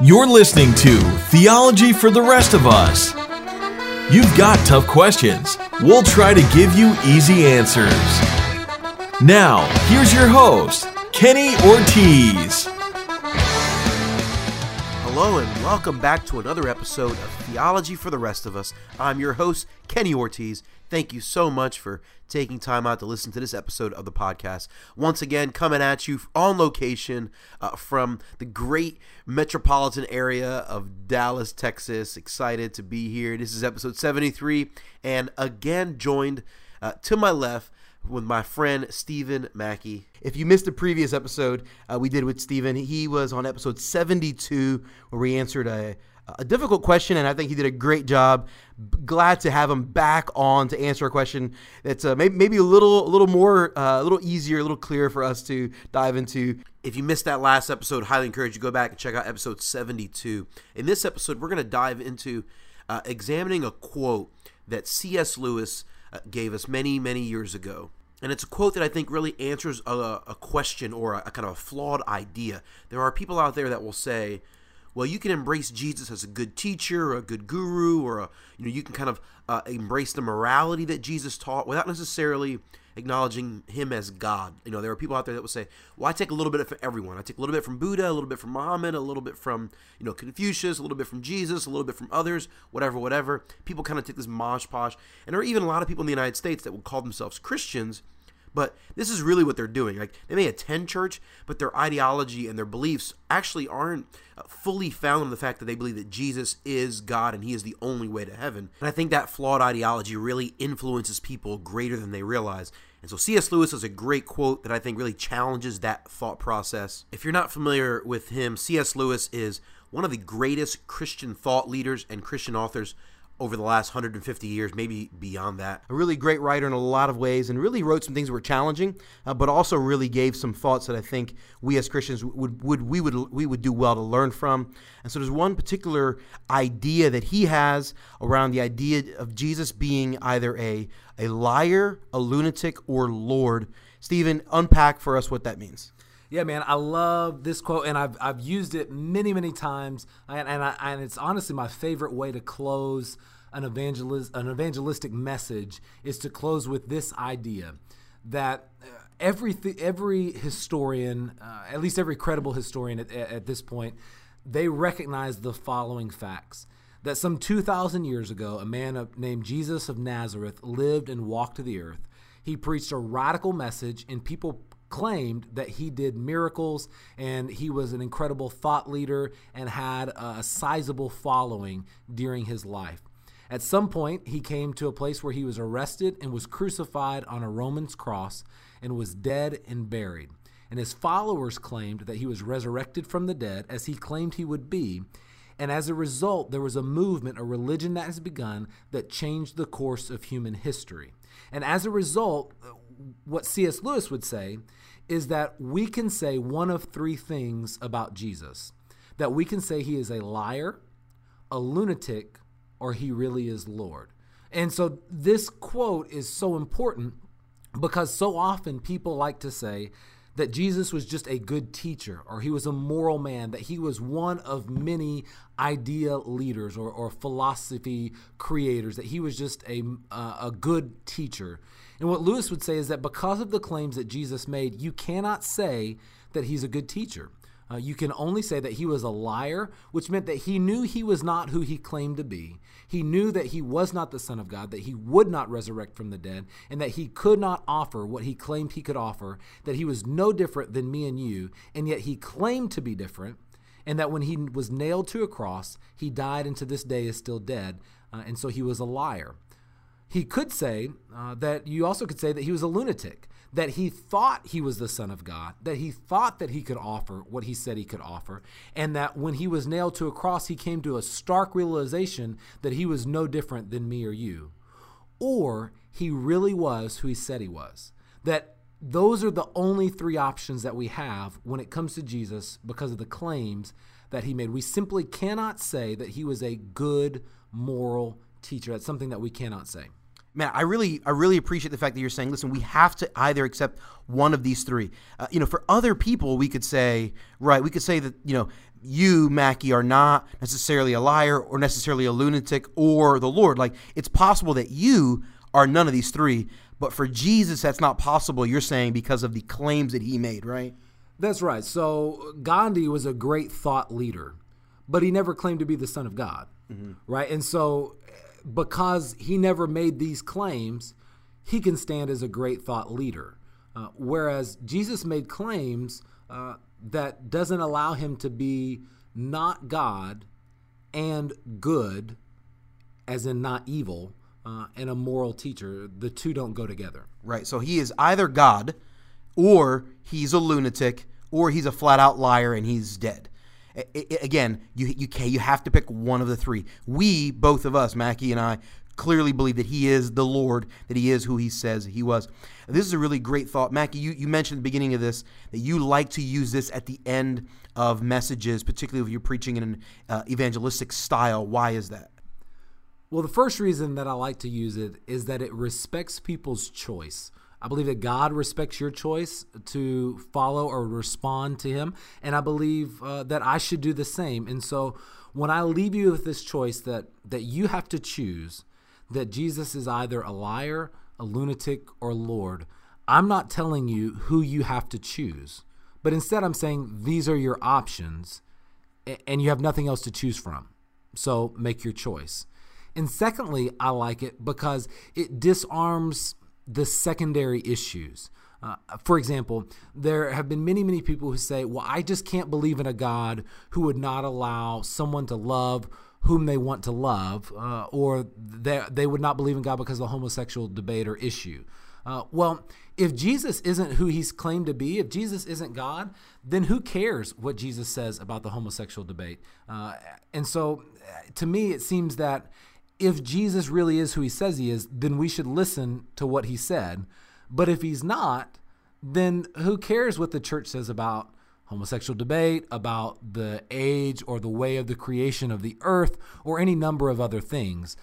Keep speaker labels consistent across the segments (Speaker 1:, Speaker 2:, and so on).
Speaker 1: You're listening to Theology for the Rest of Us. You've got tough questions. We'll try to give you easy answers. Now, here's your host, Kenny Ortiz.
Speaker 2: Hello, and welcome back to another episode of Theology for the Rest of Us. I'm your host, Kenny Ortiz. Thank you so much for taking time out to listen to this episode of the podcast. Once again, coming at you on location uh, from the great metropolitan area of Dallas, Texas. Excited to be here. This is episode 73, and again, joined uh, to my left with my friend Stephen Mackey. If you missed the previous episode uh, we did with Stephen, he was on episode 72 where we answered a, a difficult question, and I think he did a great job. Glad to have him back on to answer a question that's uh, maybe, maybe a little a little more uh, a little easier, a little clearer for us to dive into. If you missed that last episode, highly encourage you to go back and check out episode 72. In this episode, we're going to dive into uh, examining a quote that C.S. Lewis uh, gave us many many years ago. And it's a quote that I think really answers a, a question or a, a, kind of a flawed idea. There are people out there that will say, well, you can embrace Jesus as a good teacher or a good guru, or a, you know, you can kind of uh, embrace the morality that Jesus taught without necessarily acknowledging him as God. You know, there are people out there that will say, "Well, I take a little bit from everyone. I take a little bit from Buddha, a little bit from Muhammad, a little bit from you know Confucius, a little bit from Jesus, a little bit from others, whatever, whatever." People kind of take this mosh posh, and there are even a lot of people in the United States that would call themselves Christians. But this is really what they're doing. Like they may attend church, but their ideology and their beliefs actually aren't uh, fully found in the fact that they believe that Jesus is God and He is the only way to heaven. And I think that flawed ideology really influences people greater than they realize. And so C.S. Lewis has a great quote that I think really challenges that thought process. If you're not familiar with him, C.S. Lewis is one of the greatest Christian thought leaders and Christian authors over the last 150 years, maybe beyond that. A really great writer in a lot of ways, and really wrote some things that were challenging, uh, but also really gave some thoughts that I think we as Christians would, would we would we would do well to learn from. And so there's one particular idea that he has around the idea of Jesus being either a a liar, a lunatic, or Lord. Stephen, unpack for us what that means.
Speaker 3: Yeah, man, I love this quote, and I've, I've used it many, many times, and and, I, and it's honestly my favorite way to close an evangelist an evangelistic message is to close with this idea that uh, every every historian, uh, at least every credible historian at, at this point, they recognize the following facts. That some 2,000 years ago, a man named Jesus of Nazareth lived and walked to the earth. He preached a radical message, and people claimed that he did miracles and he was an incredible thought leader and had a sizable following during his life. At some point, he came to a place where he was arrested and was crucified on a Roman's cross and was dead and buried. And his followers claimed that he was resurrected from the dead, as he claimed he would be. And as a result, there was a movement, a religion that has begun that changed the course of human history. And as a result, what C.S. Lewis would say is that we can say one of three things about Jesus that we can say he is a liar, a lunatic, or he really is Lord. And so this quote is so important because so often people like to say that Jesus was just a good teacher or he was a moral man, that he was one of many idea leaders or, or philosophy creators, that he was just a, uh, a good teacher. And what Lewis would say is that because of the claims that Jesus made, you cannot say that he's a good teacher. Uh, you can only say that he was a liar, which meant that he knew he was not who he claimed to be. He knew that he was not the Son of God, that he would not resurrect from the dead, and that he could not offer what he claimed he could offer, that he was no different than me and you, and yet he claimed to be different, and that when he was nailed to a cross, he died and to this day is still dead, uh, and so he was a liar. He could say uh, that you also could say that he was a lunatic, that he thought he was the Son of God, that he thought that he could offer what he said he could offer, and that when he was nailed to a cross, he came to a stark realization that he was no different than me or you. Or he really was who he said he was. That those are the only three options that we have when it comes to Jesus because of the claims that he made. We simply cannot say that he was a good moral teacher. That's something that we cannot say.
Speaker 2: Man, I really, I really appreciate the fact that you're saying, listen, we have to either accept one of these three. Uh, you know, for other people, we could say, right, we could say that, you know, you, Mackie, are not necessarily a liar or necessarily a lunatic or the Lord. Like, it's possible that you are none of these three, but for Jesus, that's not possible, you're saying, because of the claims that he made, right?
Speaker 3: That's right. So, Gandhi was a great thought leader, but he never claimed to be the Son of God, mm-hmm. right? And so, because he never made these claims, he can stand as a great thought leader. Uh, whereas Jesus made claims uh, that doesn't allow him to be not God and good, as in not evil, uh, and a moral teacher. The two don't go together.
Speaker 2: Right. So he is either God, or he's a lunatic, or he's a flat out liar and he's dead again, you you you have to pick one of the three. We, both of us, Mackie and I, clearly believe that he is the Lord, that he is who he says he was. This is a really great thought. Mackie, you, you mentioned at the beginning of this that you like to use this at the end of messages, particularly if you're preaching in an uh, evangelistic style. Why is that?
Speaker 3: Well, the first reason that I like to use it is that it respects people's choice. I believe that God respects your choice to follow or respond to Him, and I believe uh, that I should do the same. And so, when I leave you with this choice that that you have to choose, that Jesus is either a liar, a lunatic, or Lord, I'm not telling you who you have to choose, but instead I'm saying these are your options, and you have nothing else to choose from. So make your choice. And secondly, I like it because it disarms the secondary issues. Uh, for example, there have been many, many people who say, Well, I just can't believe in a God who would not allow someone to love whom they want to love, uh, or they, they would not believe in God because of the homosexual debate or issue. Uh, well, if Jesus isn't who he's claimed to be, if Jesus isn't God, then who cares what Jesus says about the homosexual debate? Uh, and so to me, it seems that if Jesus really is who he says he is, then we should listen to what he said. But if he's not, then who cares what the church says about homosexual debate, about the age or the way of the creation of the earth, or any number of other things?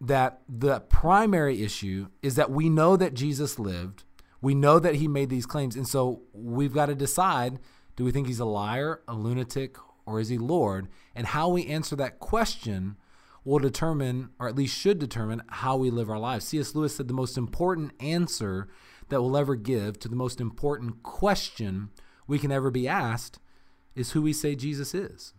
Speaker 3: That the primary issue is that we know that Jesus lived, we know that he made these claims, and so we've got to decide do we think he's a liar, a lunatic, or is he Lord? And how we answer that question will determine, or at least should determine, how we live our lives. C.S. Lewis said the most important answer that we'll ever give to the most important question we can ever be asked is who we say Jesus is.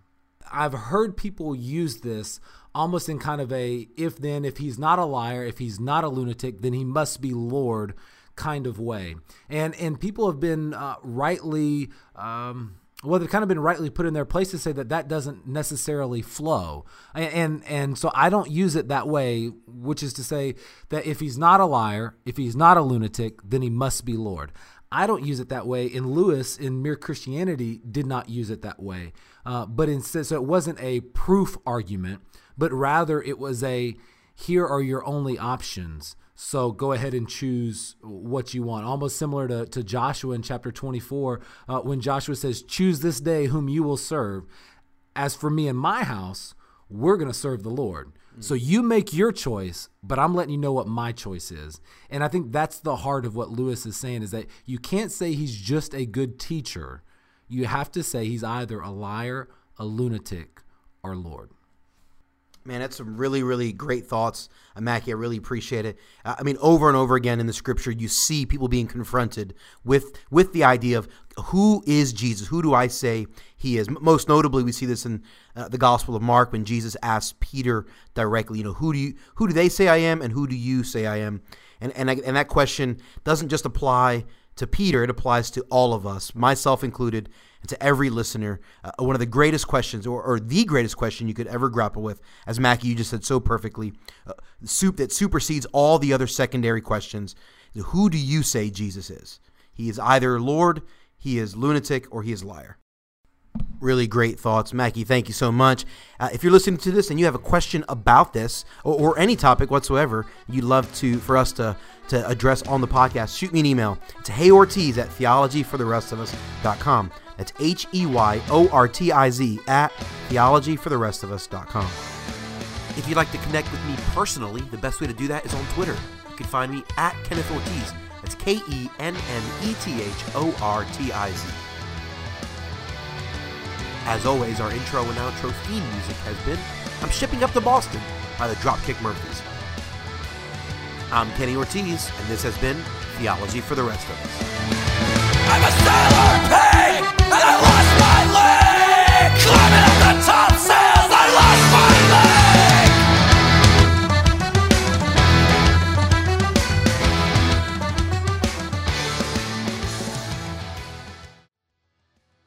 Speaker 3: I've heard people use this almost in kind of a if then, if he's not a liar, if he's not a lunatic, then he must be Lord kind of way. And and people have been uh, rightly um, well, they've kind of been rightly put in their place to say that that doesn't necessarily flow, and, and so I don't use it that way, which is to say that if he's not a liar, if he's not a lunatic, then he must be Lord. I don't use it that way, and Lewis in Mere Christianity did not use it that way. Uh, but instead, so it wasn't a proof argument, but rather it was a here are your only options. So go ahead and choose what you want. Almost similar to, to Joshua in chapter 24, uh, when Joshua says, Choose this day whom you will serve. As for me and my house, we're going to serve the Lord. Mm-hmm. So you make your choice, but I'm letting you know what my choice is. And I think that's the heart of what Lewis is saying is that you can't say he's just a good teacher. You have to say he's either a liar, a lunatic, or Lord.
Speaker 2: Man, that's some really, really great thoughts, uh, Mackie. I really appreciate it. Uh, I mean, over and over again in the scripture, you see people being confronted with with the idea of who is Jesus? Who do I say he is? Most notably, we see this in uh, the Gospel of Mark when Jesus asks Peter directly, you know, who do you who do they say I am, and who do you say I am? And and and that question doesn't just apply to Peter; it applies to all of us, myself included and to every listener, uh, one of the greatest questions, or, or, the greatest question you could ever grapple with, as Mackie, you just said so perfectly, uh, soup that supersedes all the other secondary questions. Who do you say Jesus is? He is either Lord, he is lunatic, or he is liar. Really great thoughts. Mackie, thank you so much. Uh, if you're listening to this and you have a question about this or, or, any topic whatsoever you'd love to for us to, to address on the podcast, shoot me an email. It's heyortiz at theologyfortherestofus.com. That's H E Y O R T I Z at theologyfortherestofus.com. If you'd like to connect with me personally, the best way to do that is on Twitter. You can find me at Kenneth Ortiz. That's K E N N E T H O R T I Z. As always, our intro and outro theme music has been I'm Shipping Up to Boston by the Dropkick Murphys. I'm Kenny Ortiz, and this has been Theology for the Rest of Us. I'm a sailor!